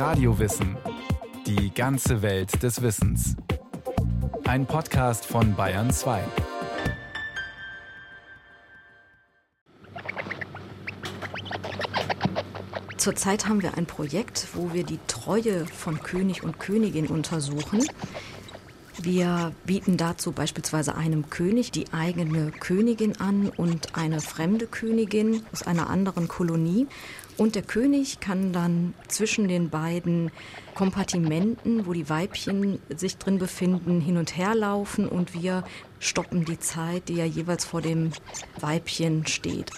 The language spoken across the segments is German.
Radiowissen. Die ganze Welt des Wissens. Ein Podcast von Bayern 2. Zurzeit haben wir ein Projekt, wo wir die Treue von König und Königin untersuchen. Wir bieten dazu beispielsweise einem König die eigene Königin an und eine fremde Königin aus einer anderen Kolonie. Und der König kann dann zwischen den beiden Kompartimenten, wo die Weibchen sich drin befinden, hin und her laufen und wir stoppen die Zeit, die ja jeweils vor dem Weibchen steht.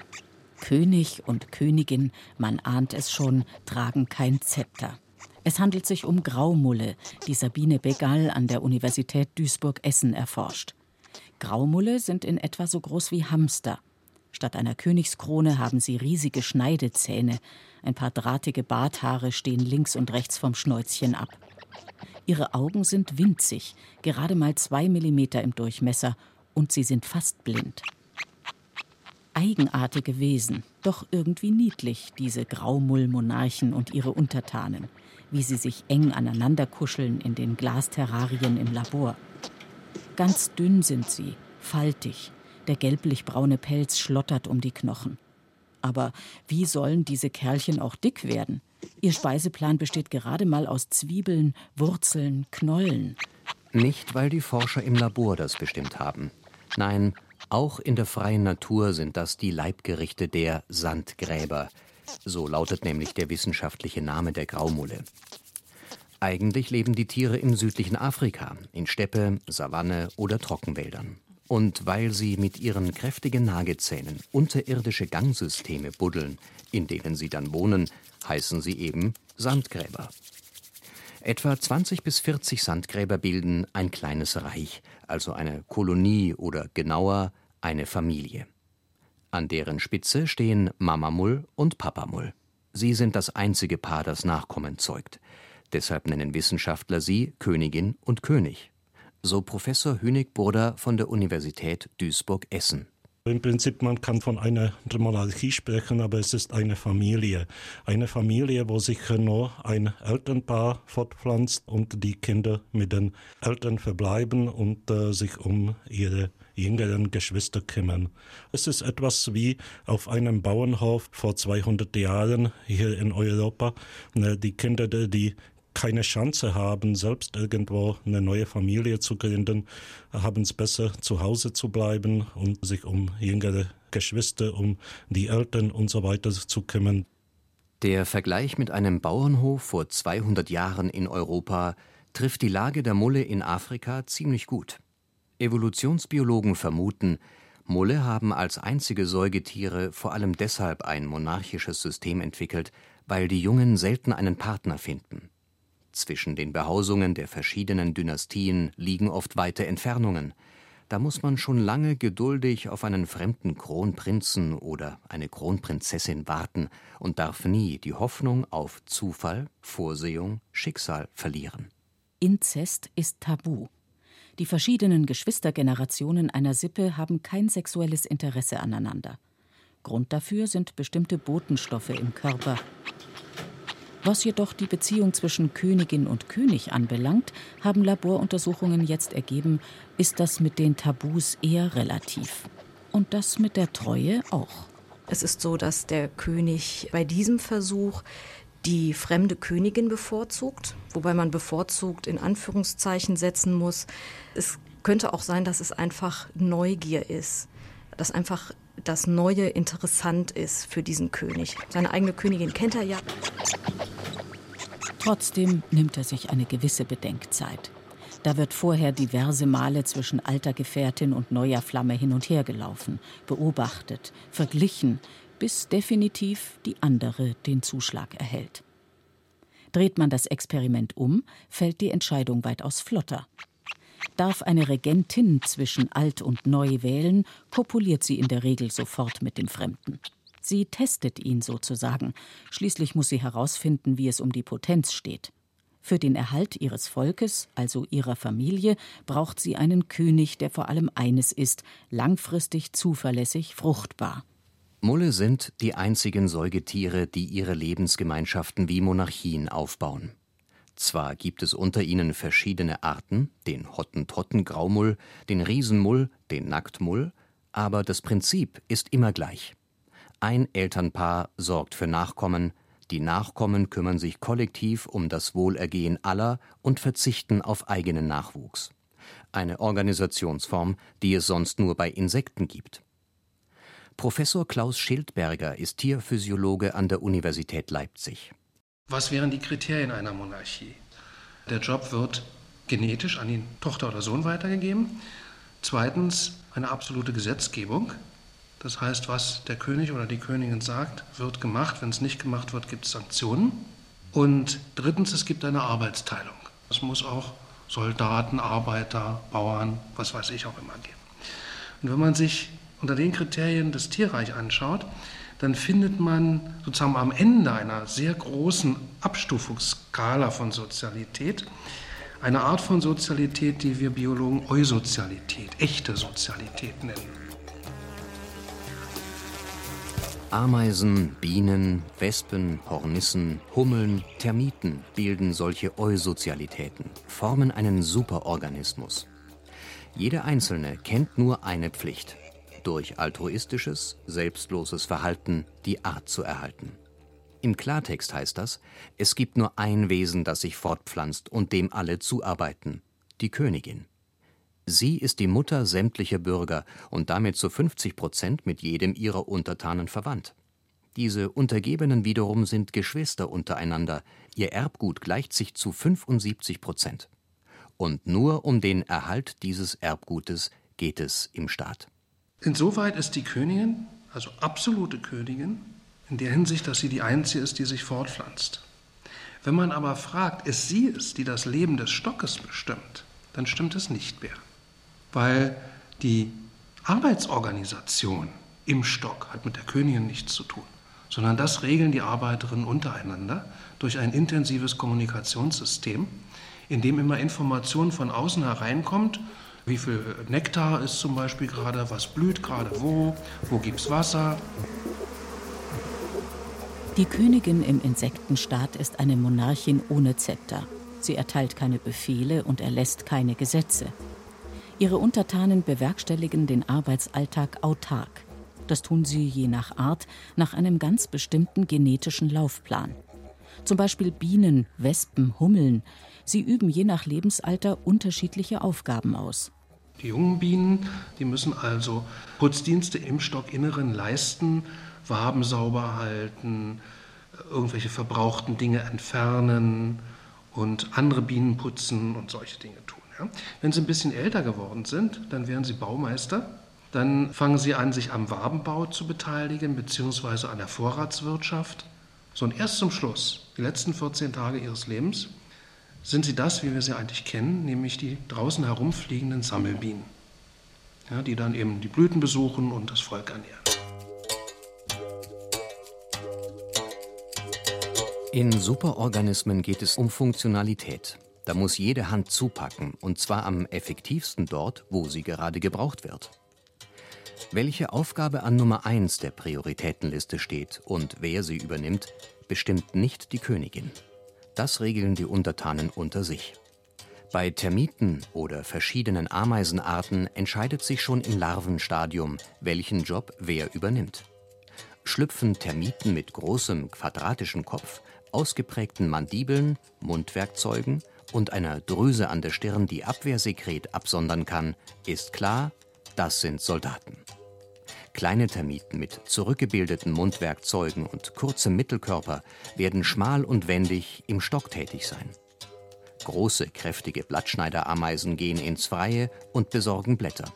König und Königin, man ahnt es schon, tragen kein Zepter. Es handelt sich um Graumulle, die Sabine Begal an der Universität Duisburg-Essen erforscht. Graumulle sind in etwa so groß wie Hamster. Statt einer Königskrone haben sie riesige Schneidezähne. Ein paar drahtige Barthaare stehen links und rechts vom Schnäuzchen ab. Ihre Augen sind winzig, gerade mal zwei Millimeter im Durchmesser, und sie sind fast blind. Eigenartige Wesen, doch irgendwie niedlich, diese Graumull-Monarchen und ihre Untertanen wie sie sich eng aneinander kuscheln in den Glasterrarien im Labor. Ganz dünn sind sie, faltig, der gelblich-braune Pelz schlottert um die Knochen. Aber wie sollen diese Kerlchen auch dick werden? Ihr Speiseplan besteht gerade mal aus Zwiebeln, Wurzeln, Knollen. Nicht, weil die Forscher im Labor das bestimmt haben. Nein, auch in der freien Natur sind das die Leibgerichte der Sandgräber, so lautet nämlich der wissenschaftliche Name der Graumulle. Eigentlich leben die Tiere im südlichen Afrika, in Steppe, Savanne oder Trockenwäldern. Und weil sie mit ihren kräftigen Nagezähnen unterirdische Gangsysteme buddeln, in denen sie dann wohnen, heißen sie eben Sandgräber. Etwa 20 bis 40 Sandgräber bilden ein kleines Reich, also eine Kolonie oder genauer eine Familie. An deren Spitze stehen Mamamull und Papamull. Sie sind das einzige Paar, das Nachkommen zeugt. Deshalb nennen Wissenschaftler sie Königin und König. So Professor Hünig-Burda von der Universität Duisburg-Essen. Im Prinzip, man kann von einer Monarchie sprechen, aber es ist eine Familie. Eine Familie, wo sich nur ein Elternpaar fortpflanzt und die Kinder mit den Eltern verbleiben und äh, sich um ihre jüngeren Geschwister kümmern. Es ist etwas wie auf einem Bauernhof vor 200 Jahren hier in Europa. Ne, die Kinder, die keine Chance haben, selbst irgendwo eine neue Familie zu gründen, haben es besser, zu Hause zu bleiben und sich um jüngere Geschwister, um die Eltern und so weiter zu kümmern. Der Vergleich mit einem Bauernhof vor 200 Jahren in Europa trifft die Lage der Mulle in Afrika ziemlich gut. Evolutionsbiologen vermuten, Mulle haben als einzige Säugetiere vor allem deshalb ein monarchisches System entwickelt, weil die Jungen selten einen Partner finden. Zwischen den Behausungen der verschiedenen Dynastien liegen oft weite Entfernungen. Da muss man schon lange geduldig auf einen fremden Kronprinzen oder eine Kronprinzessin warten und darf nie die Hoffnung auf Zufall, Vorsehung, Schicksal verlieren. Inzest ist tabu. Die verschiedenen Geschwistergenerationen einer Sippe haben kein sexuelles Interesse aneinander. Grund dafür sind bestimmte Botenstoffe im Körper, was jedoch die Beziehung zwischen Königin und König anbelangt, haben Laboruntersuchungen jetzt ergeben, ist das mit den Tabus eher relativ. Und das mit der Treue auch. Es ist so, dass der König bei diesem Versuch die fremde Königin bevorzugt, wobei man bevorzugt in Anführungszeichen setzen muss. Es könnte auch sein, dass es einfach Neugier ist, dass einfach das Neue interessant ist für diesen König. Seine eigene Königin kennt er ja. Trotzdem nimmt er sich eine gewisse Bedenkzeit. Da wird vorher diverse Male zwischen alter Gefährtin und neuer Flamme hin und her gelaufen, beobachtet, verglichen, bis definitiv die andere den Zuschlag erhält. Dreht man das Experiment um, fällt die Entscheidung weitaus flotter. Darf eine Regentin zwischen alt und neu wählen, kopuliert sie in der Regel sofort mit dem Fremden. Sie testet ihn sozusagen. Schließlich muss sie herausfinden, wie es um die Potenz steht. Für den Erhalt ihres Volkes, also ihrer Familie, braucht sie einen König, der vor allem eines ist langfristig zuverlässig fruchtbar. Mulle sind die einzigen Säugetiere, die ihre Lebensgemeinschaften wie Monarchien aufbauen. Zwar gibt es unter ihnen verschiedene Arten, den Hottentottengraumull, den Riesenmull, den Nacktmull, aber das Prinzip ist immer gleich. Ein Elternpaar sorgt für Nachkommen, die Nachkommen kümmern sich kollektiv um das Wohlergehen aller und verzichten auf eigenen Nachwuchs. Eine Organisationsform, die es sonst nur bei Insekten gibt. Professor Klaus Schildberger ist Tierphysiologe an der Universität Leipzig. Was wären die Kriterien einer Monarchie? Der Job wird genetisch an die Tochter oder Sohn weitergegeben. Zweitens eine absolute Gesetzgebung. Das heißt, was der König oder die Königin sagt, wird gemacht. Wenn es nicht gemacht wird, gibt es Sanktionen. Und drittens, es gibt eine Arbeitsteilung. Es muss auch Soldaten, Arbeiter, Bauern, was weiß ich auch immer geben. Und wenn man sich unter den Kriterien das Tierreich anschaut, dann findet man sozusagen am Ende einer sehr großen Abstufungsskala von Sozialität eine Art von Sozialität, die wir Biologen Eusozialität, echte Sozialität nennen. Ameisen, Bienen, Wespen, Hornissen, Hummeln, Termiten bilden solche Eusozialitäten, formen einen Superorganismus. Jeder Einzelne kennt nur eine Pflicht, durch altruistisches, selbstloses Verhalten die Art zu erhalten. Im Klartext heißt das, es gibt nur ein Wesen, das sich fortpflanzt und dem alle zuarbeiten, die Königin. Sie ist die Mutter sämtlicher Bürger und damit zu 50 Prozent mit jedem ihrer Untertanen verwandt. Diese Untergebenen wiederum sind Geschwister untereinander, ihr Erbgut gleicht sich zu 75 Prozent. Und nur um den Erhalt dieses Erbgutes geht es im Staat. Insoweit ist die Königin, also absolute Königin, in der Hinsicht, dass sie die Einzige ist, die sich fortpflanzt. Wenn man aber fragt, ist sie es, die das Leben des Stockes bestimmt, dann stimmt es nicht mehr. Weil die Arbeitsorganisation im Stock hat mit der Königin nichts zu tun, sondern das regeln die Arbeiterinnen untereinander durch ein intensives Kommunikationssystem, in dem immer Information von außen hereinkommt wie viel Nektar ist zum Beispiel gerade, was blüht gerade wo, wo gibt es Wasser. Die Königin im Insektenstaat ist eine Monarchin ohne Zepter. Sie erteilt keine Befehle und erlässt keine Gesetze. Ihre Untertanen bewerkstelligen den Arbeitsalltag autark. Das tun sie je nach Art nach einem ganz bestimmten genetischen Laufplan. Zum Beispiel Bienen, Wespen, Hummeln Sie üben je nach Lebensalter unterschiedliche Aufgaben aus. Die jungen Bienen, die müssen also Putzdienste im Stockinneren leisten, Waben sauber halten, irgendwelche verbrauchten Dinge entfernen und andere Bienen putzen und solche Dinge tun. Ja. Wenn sie ein bisschen älter geworden sind, dann werden sie Baumeister. Dann fangen sie an, sich am Wabenbau zu beteiligen, beziehungsweise an der Vorratswirtschaft. So und erst zum Schluss, die letzten 14 Tage ihres Lebens, sind sie das, wie wir sie eigentlich kennen, nämlich die draußen herumfliegenden Sammelbienen, ja, die dann eben die Blüten besuchen und das Volk ernähren. In Superorganismen geht es um Funktionalität. Da muss jede Hand zupacken, und zwar am effektivsten dort, wo sie gerade gebraucht wird. Welche Aufgabe an Nummer 1 der Prioritätenliste steht und wer sie übernimmt, bestimmt nicht die Königin. Das regeln die Untertanen unter sich. Bei Termiten oder verschiedenen Ameisenarten entscheidet sich schon im Larvenstadium, welchen Job wer übernimmt. Schlüpfen Termiten mit großem quadratischen Kopf, ausgeprägten Mandibeln, Mundwerkzeugen und einer Drüse an der Stirn, die Abwehrsekret absondern kann, ist klar, das sind Soldaten. Kleine Termiten mit zurückgebildeten Mundwerkzeugen und kurzem Mittelkörper werden schmal und wendig im Stock tätig sein. Große, kräftige Blattschneiderameisen gehen ins Freie und besorgen Blätter.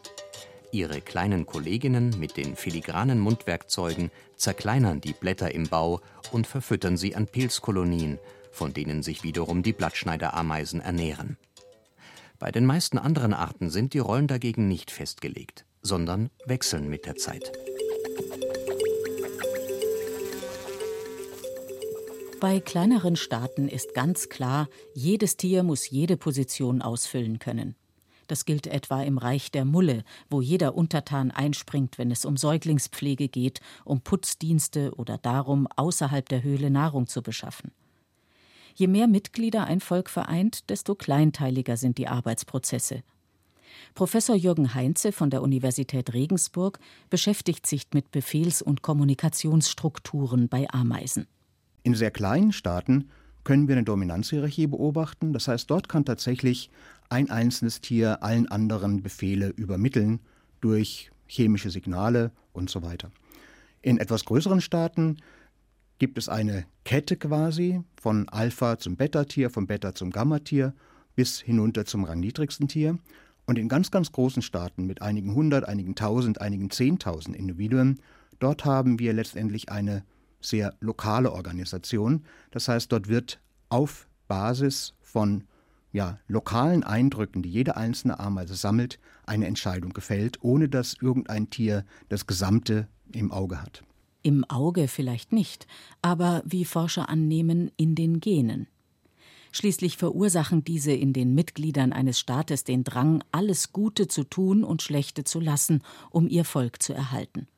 Ihre kleinen Kolleginnen mit den filigranen Mundwerkzeugen zerkleinern die Blätter im Bau und verfüttern sie an Pilzkolonien, von denen sich wiederum die Blattschneiderameisen ernähren. Bei den meisten anderen Arten sind die Rollen dagegen nicht festgelegt sondern wechseln mit der Zeit. Bei kleineren Staaten ist ganz klar, jedes Tier muss jede Position ausfüllen können. Das gilt etwa im Reich der Mulle, wo jeder Untertan einspringt, wenn es um Säuglingspflege geht, um Putzdienste oder darum, außerhalb der Höhle Nahrung zu beschaffen. Je mehr Mitglieder ein Volk vereint, desto kleinteiliger sind die Arbeitsprozesse. Professor Jürgen Heinze von der Universität Regensburg beschäftigt sich mit Befehls- und Kommunikationsstrukturen bei Ameisen. In sehr kleinen Staaten können wir eine Dominanzhierarchie beobachten. Das heißt, dort kann tatsächlich ein einzelnes Tier allen anderen Befehle übermitteln durch chemische Signale und so weiter. In etwas größeren Staaten gibt es eine Kette quasi von Alpha zum Beta-Tier, vom Beta zum Gamma-Tier bis hinunter zum rangniedrigsten Tier. Und in ganz, ganz großen Staaten mit einigen hundert, einigen tausend, einigen zehntausend Individuen, dort haben wir letztendlich eine sehr lokale Organisation. Das heißt, dort wird auf Basis von ja, lokalen Eindrücken, die jede einzelne Ameise sammelt, eine Entscheidung gefällt, ohne dass irgendein Tier das Gesamte im Auge hat. Im Auge vielleicht nicht, aber wie Forscher annehmen, in den Genen. Schließlich verursachen diese in den Mitgliedern eines Staates den Drang, alles Gute zu tun und Schlechte zu lassen, um ihr Volk zu erhalten.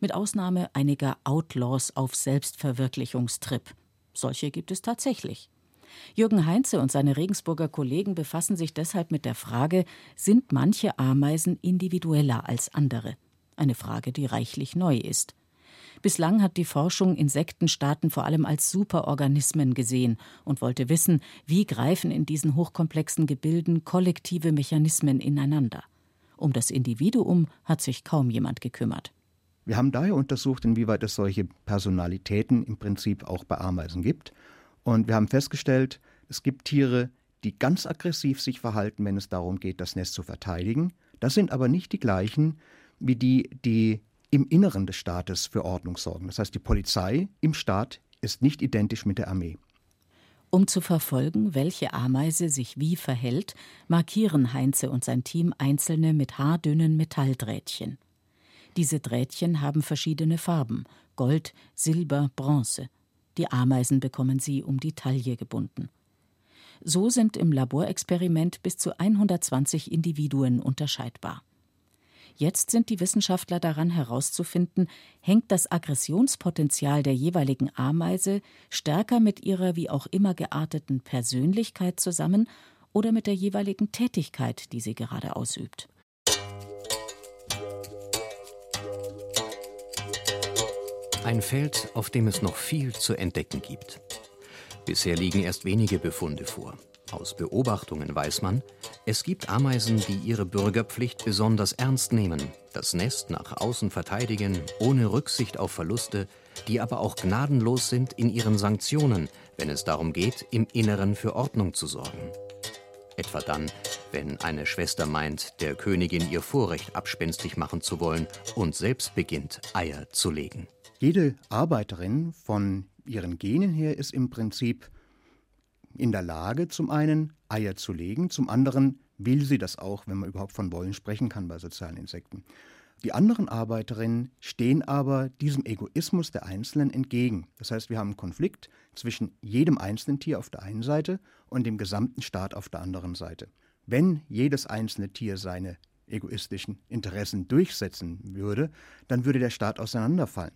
Mit Ausnahme einiger Outlaws auf Selbstverwirklichungstrip. Solche gibt es tatsächlich. Jürgen Heinze und seine Regensburger Kollegen befassen sich deshalb mit der Frage, sind manche Ameisen individueller als andere? Eine Frage, die reichlich neu ist. Bislang hat die Forschung Insektenstaaten vor allem als Superorganismen gesehen und wollte wissen, wie greifen in diesen hochkomplexen Gebilden kollektive Mechanismen ineinander. Um das Individuum hat sich kaum jemand gekümmert. Wir haben daher untersucht, inwieweit es solche Personalitäten im Prinzip auch bei Ameisen gibt. Und wir haben festgestellt, es gibt Tiere, die ganz aggressiv sich verhalten, wenn es darum geht, das Nest zu verteidigen. Das sind aber nicht die gleichen wie die, die im Inneren des Staates für Ordnung sorgen. Das heißt, die Polizei im Staat ist nicht identisch mit der Armee. Um zu verfolgen, welche Ameise sich wie verhält, markieren Heinze und sein Team einzelne mit haardünnen Metalldrähtchen. Diese Drähtchen haben verschiedene Farben: Gold, Silber, Bronze. Die Ameisen bekommen sie um die Taille gebunden. So sind im Laborexperiment bis zu 120 Individuen unterscheidbar. Jetzt sind die Wissenschaftler daran herauszufinden, hängt das Aggressionspotenzial der jeweiligen Ameise stärker mit ihrer wie auch immer gearteten Persönlichkeit zusammen oder mit der jeweiligen Tätigkeit, die sie gerade ausübt. Ein Feld, auf dem es noch viel zu entdecken gibt. Bisher liegen erst wenige Befunde vor. Aus Beobachtungen weiß man, es gibt Ameisen, die ihre Bürgerpflicht besonders ernst nehmen, das Nest nach außen verteidigen, ohne Rücksicht auf Verluste, die aber auch gnadenlos sind in ihren Sanktionen, wenn es darum geht, im Inneren für Ordnung zu sorgen. Etwa dann, wenn eine Schwester meint, der Königin ihr Vorrecht abspenstig machen zu wollen und selbst beginnt, Eier zu legen. Jede Arbeiterin von ihren Genen her ist im Prinzip in der Lage, zum einen Eier zu legen, zum anderen will sie das auch, wenn man überhaupt von Wollen sprechen kann bei sozialen Insekten. Die anderen Arbeiterinnen stehen aber diesem Egoismus der Einzelnen entgegen. Das heißt, wir haben einen Konflikt zwischen jedem einzelnen Tier auf der einen Seite und dem gesamten Staat auf der anderen Seite. Wenn jedes einzelne Tier seine egoistischen Interessen durchsetzen würde, dann würde der Staat auseinanderfallen.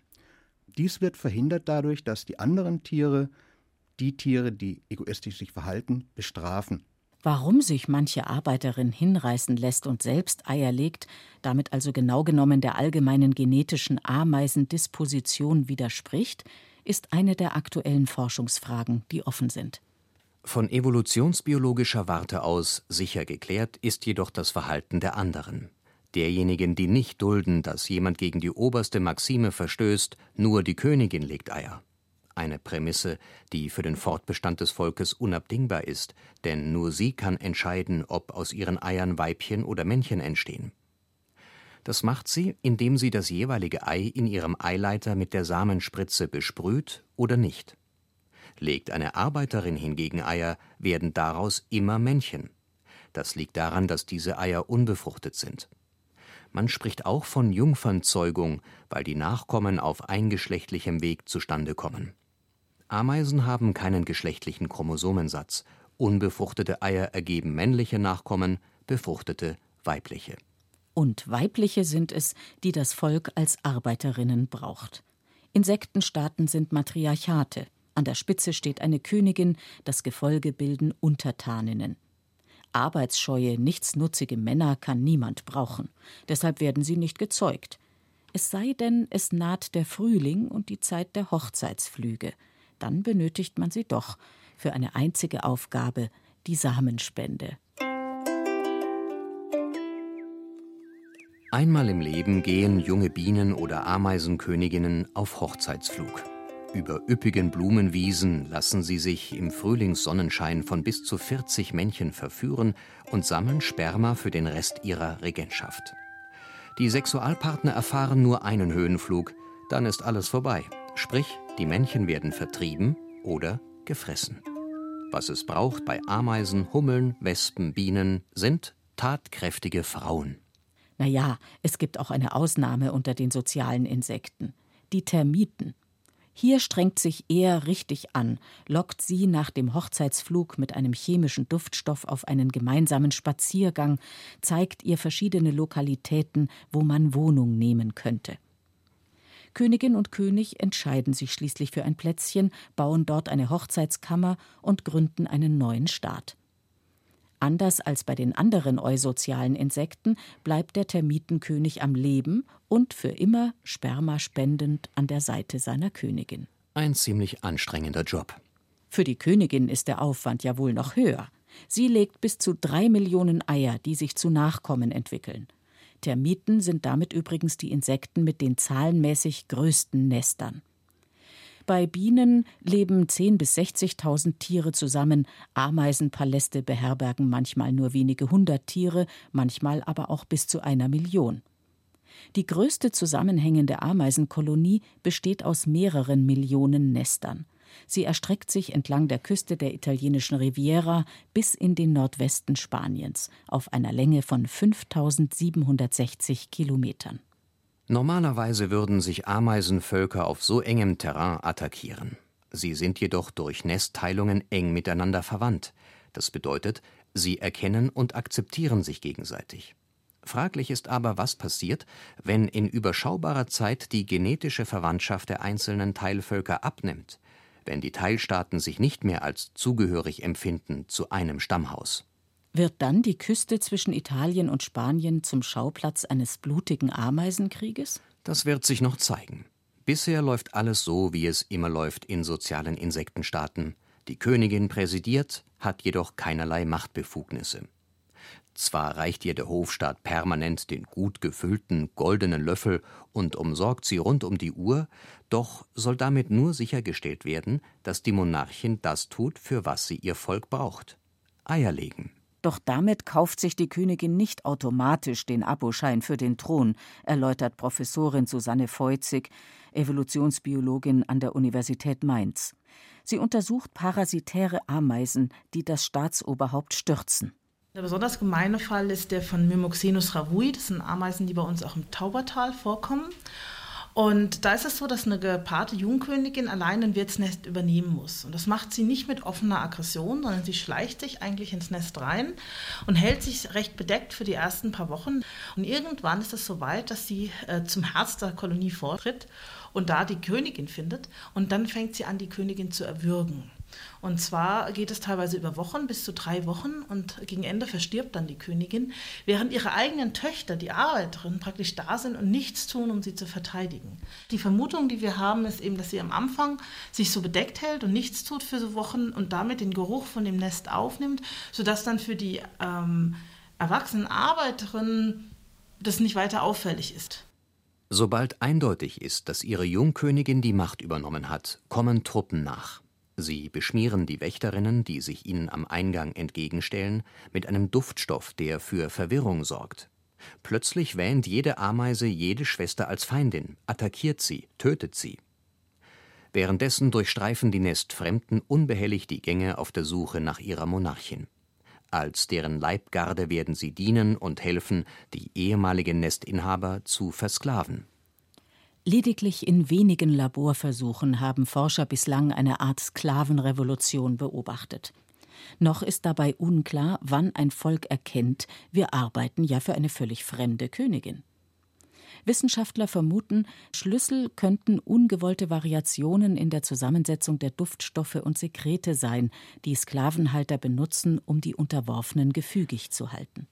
Dies wird verhindert dadurch, dass die anderen Tiere die Tiere, die egoistisch sich verhalten, bestrafen. Warum sich manche Arbeiterin hinreißen lässt und selbst Eier legt, damit also genau genommen der allgemeinen genetischen Ameisendisposition widerspricht, ist eine der aktuellen Forschungsfragen, die offen sind. Von evolutionsbiologischer Warte aus sicher geklärt ist jedoch das Verhalten der anderen. Derjenigen, die nicht dulden, dass jemand gegen die oberste Maxime verstößt, nur die Königin legt Eier eine Prämisse, die für den Fortbestand des Volkes unabdingbar ist, denn nur sie kann entscheiden, ob aus ihren Eiern Weibchen oder Männchen entstehen. Das macht sie, indem sie das jeweilige Ei in ihrem Eileiter mit der Samenspritze besprüht oder nicht. Legt eine Arbeiterin hingegen Eier, werden daraus immer Männchen. Das liegt daran, dass diese Eier unbefruchtet sind. Man spricht auch von Jungfernzeugung, weil die Nachkommen auf eingeschlechtlichem Weg zustande kommen. Ameisen haben keinen geschlechtlichen Chromosomensatz. Unbefruchtete Eier ergeben männliche Nachkommen, befruchtete weibliche. Und weibliche sind es, die das Volk als Arbeiterinnen braucht. Insektenstaaten sind Matriarchate. An der Spitze steht eine Königin, das Gefolge bilden Untertaninnen. Arbeitsscheue, nichtsnutzige Männer kann niemand brauchen. Deshalb werden sie nicht gezeugt. Es sei denn, es naht der Frühling und die Zeit der Hochzeitsflüge. Dann benötigt man sie doch für eine einzige Aufgabe, die Samenspende. Einmal im Leben gehen junge Bienen oder Ameisenköniginnen auf Hochzeitsflug. Über üppigen Blumenwiesen lassen sie sich im Frühlingssonnenschein von bis zu 40 Männchen verführen und sammeln Sperma für den Rest ihrer Regentschaft. Die Sexualpartner erfahren nur einen Höhenflug, dann ist alles vorbei. Sprich, die Männchen werden vertrieben oder gefressen. Was es braucht bei Ameisen, Hummeln, Wespen, Bienen, sind tatkräftige Frauen. Naja, es gibt auch eine Ausnahme unter den sozialen Insekten. Die Termiten. Hier strengt sich er richtig an, lockt sie nach dem Hochzeitsflug mit einem chemischen Duftstoff auf einen gemeinsamen Spaziergang, zeigt ihr verschiedene Lokalitäten, wo man Wohnung nehmen könnte. Königin und König entscheiden sich schließlich für ein Plätzchen, bauen dort eine Hochzeitskammer und gründen einen neuen Staat. Anders als bei den anderen eusozialen Insekten bleibt der Termitenkönig am Leben und für immer spermaspendend an der Seite seiner Königin. Ein ziemlich anstrengender Job. Für die Königin ist der Aufwand ja wohl noch höher. Sie legt bis zu drei Millionen Eier, die sich zu Nachkommen entwickeln. Termiten sind damit übrigens die Insekten mit den zahlenmäßig größten Nestern. Bei Bienen leben 10.000 bis 60.000 Tiere zusammen. Ameisenpaläste beherbergen manchmal nur wenige hundert Tiere, manchmal aber auch bis zu einer Million. Die größte zusammenhängende Ameisenkolonie besteht aus mehreren Millionen Nestern. Sie erstreckt sich entlang der Küste der italienischen Riviera bis in den Nordwesten Spaniens auf einer Länge von 5760 Kilometern. Normalerweise würden sich Ameisenvölker auf so engem Terrain attackieren. Sie sind jedoch durch Nestteilungen eng miteinander verwandt. Das bedeutet, sie erkennen und akzeptieren sich gegenseitig. Fraglich ist aber, was passiert, wenn in überschaubarer Zeit die genetische Verwandtschaft der einzelnen Teilvölker abnimmt, wenn die Teilstaaten sich nicht mehr als zugehörig empfinden zu einem Stammhaus. Wird dann die Küste zwischen Italien und Spanien zum Schauplatz eines blutigen Ameisenkrieges? Das wird sich noch zeigen. Bisher läuft alles so, wie es immer läuft in sozialen Insektenstaaten. Die Königin präsidiert, hat jedoch keinerlei Machtbefugnisse. Zwar reicht ihr der Hofstaat permanent den gut gefüllten goldenen Löffel und umsorgt sie rund um die Uhr, doch soll damit nur sichergestellt werden, dass die Monarchin das tut, für was sie ihr Volk braucht. Eier legen. Doch damit kauft sich die Königin nicht automatisch den Aboschein für den Thron, erläutert Professorin Susanne Feuzig, Evolutionsbiologin an der Universität Mainz. Sie untersucht parasitäre Ameisen, die das Staatsoberhaupt stürzen. Der besonders gemeine Fall ist der von Mimoxenus ravui. Das sind Ameisen, die bei uns auch im Taubertal vorkommen. Und da ist es so, dass eine gepaarte Jungkönigin allein ein Wirtsnest übernehmen muss. Und das macht sie nicht mit offener Aggression, sondern sie schleicht sich eigentlich ins Nest rein und hält sich recht bedeckt für die ersten paar Wochen. Und irgendwann ist es so weit, dass sie äh, zum Herz der Kolonie vortritt und da die Königin findet. Und dann fängt sie an, die Königin zu erwürgen. Und zwar geht es teilweise über Wochen, bis zu drei Wochen und gegen Ende verstirbt dann die Königin, während ihre eigenen Töchter, die Arbeiterinnen, praktisch da sind und nichts tun, um sie zu verteidigen. Die Vermutung, die wir haben, ist eben, dass sie am Anfang sich so bedeckt hält und nichts tut für so Wochen und damit den Geruch von dem Nest aufnimmt, sodass dann für die ähm, erwachsenen Arbeiterinnen das nicht weiter auffällig ist. Sobald eindeutig ist, dass ihre Jungkönigin die Macht übernommen hat, kommen Truppen nach. Sie beschmieren die Wächterinnen, die sich ihnen am Eingang entgegenstellen, mit einem Duftstoff, der für Verwirrung sorgt. Plötzlich wähnt jede Ameise jede Schwester als Feindin, attackiert sie, tötet sie. Währenddessen durchstreifen die Nestfremden unbehelligt die Gänge auf der Suche nach ihrer Monarchin. Als deren Leibgarde werden sie dienen und helfen, die ehemaligen Nestinhaber zu versklaven. Lediglich in wenigen Laborversuchen haben Forscher bislang eine Art Sklavenrevolution beobachtet. Noch ist dabei unklar, wann ein Volk erkennt, wir arbeiten ja für eine völlig fremde Königin. Wissenschaftler vermuten, Schlüssel könnten ungewollte Variationen in der Zusammensetzung der Duftstoffe und Sekrete sein, die Sklavenhalter benutzen, um die Unterworfenen gefügig zu halten.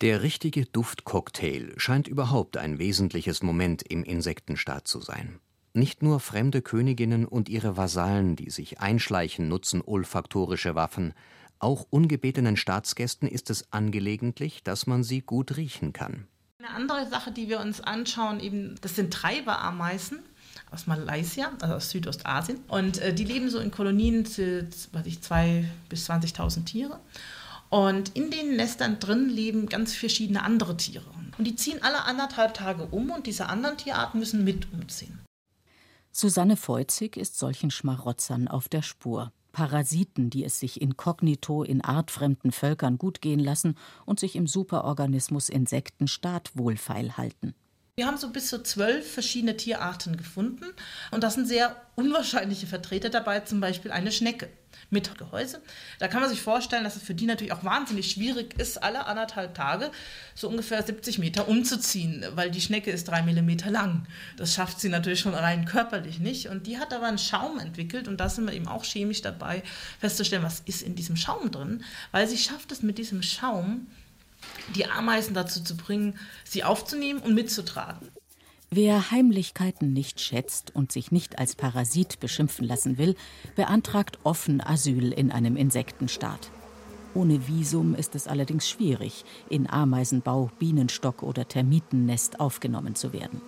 Der richtige Duftcocktail scheint überhaupt ein wesentliches Moment im Insektenstaat zu sein. Nicht nur fremde Königinnen und ihre Vasallen, die sich einschleichen, nutzen olfaktorische Waffen. Auch ungebetenen Staatsgästen ist es angelegentlich, dass man sie gut riechen kann. Eine andere Sache, die wir uns anschauen, eben, das sind Treiberameisen aus Malaysia, also aus Südostasien. Und äh, die leben so in Kolonien, weiß ich, zwei bis 20.000 Tiere. Und in den Nestern drin leben ganz verschiedene andere Tiere. Und die ziehen alle anderthalb Tage um und diese anderen Tierarten müssen mit umziehen. Susanne Feuzig ist solchen Schmarotzern auf der Spur. Parasiten, die es sich inkognito in artfremden Völkern gut gehen lassen und sich im Superorganismus Insektenstaat wohlfeil halten. Wir haben so bis zu zwölf verschiedene Tierarten gefunden und das sind sehr unwahrscheinliche Vertreter dabei, zum Beispiel eine Schnecke mit Gehäuse. Da kann man sich vorstellen, dass es für die natürlich auch wahnsinnig schwierig ist, alle anderthalb Tage so ungefähr 70 Meter umzuziehen, weil die Schnecke ist drei Millimeter lang. Das schafft sie natürlich schon rein körperlich nicht. Und die hat aber einen Schaum entwickelt und da sind wir eben auch chemisch dabei, festzustellen, was ist in diesem Schaum drin, weil sie schafft es mit diesem Schaum, die Ameisen dazu zu bringen, sie aufzunehmen und mitzutragen. Wer Heimlichkeiten nicht schätzt und sich nicht als Parasit beschimpfen lassen will, beantragt offen Asyl in einem Insektenstaat. Ohne Visum ist es allerdings schwierig, in Ameisenbau, Bienenstock oder Termitennest aufgenommen zu werden.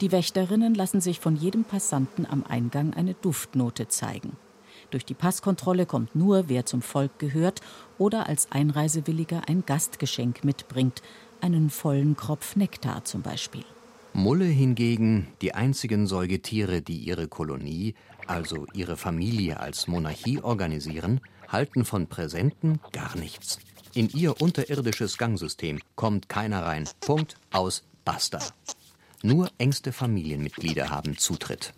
Die Wächterinnen lassen sich von jedem Passanten am Eingang eine Duftnote zeigen. Durch die Passkontrolle kommt nur, wer zum Volk gehört oder als Einreisewilliger ein Gastgeschenk mitbringt, einen vollen Kropf Nektar zum Beispiel. Mulle hingegen, die einzigen Säugetiere, die ihre Kolonie, also ihre Familie als Monarchie organisieren, halten von Präsenten gar nichts. In ihr unterirdisches Gangsystem kommt keiner rein. Punkt, aus, basta. Nur engste Familienmitglieder haben Zutritt.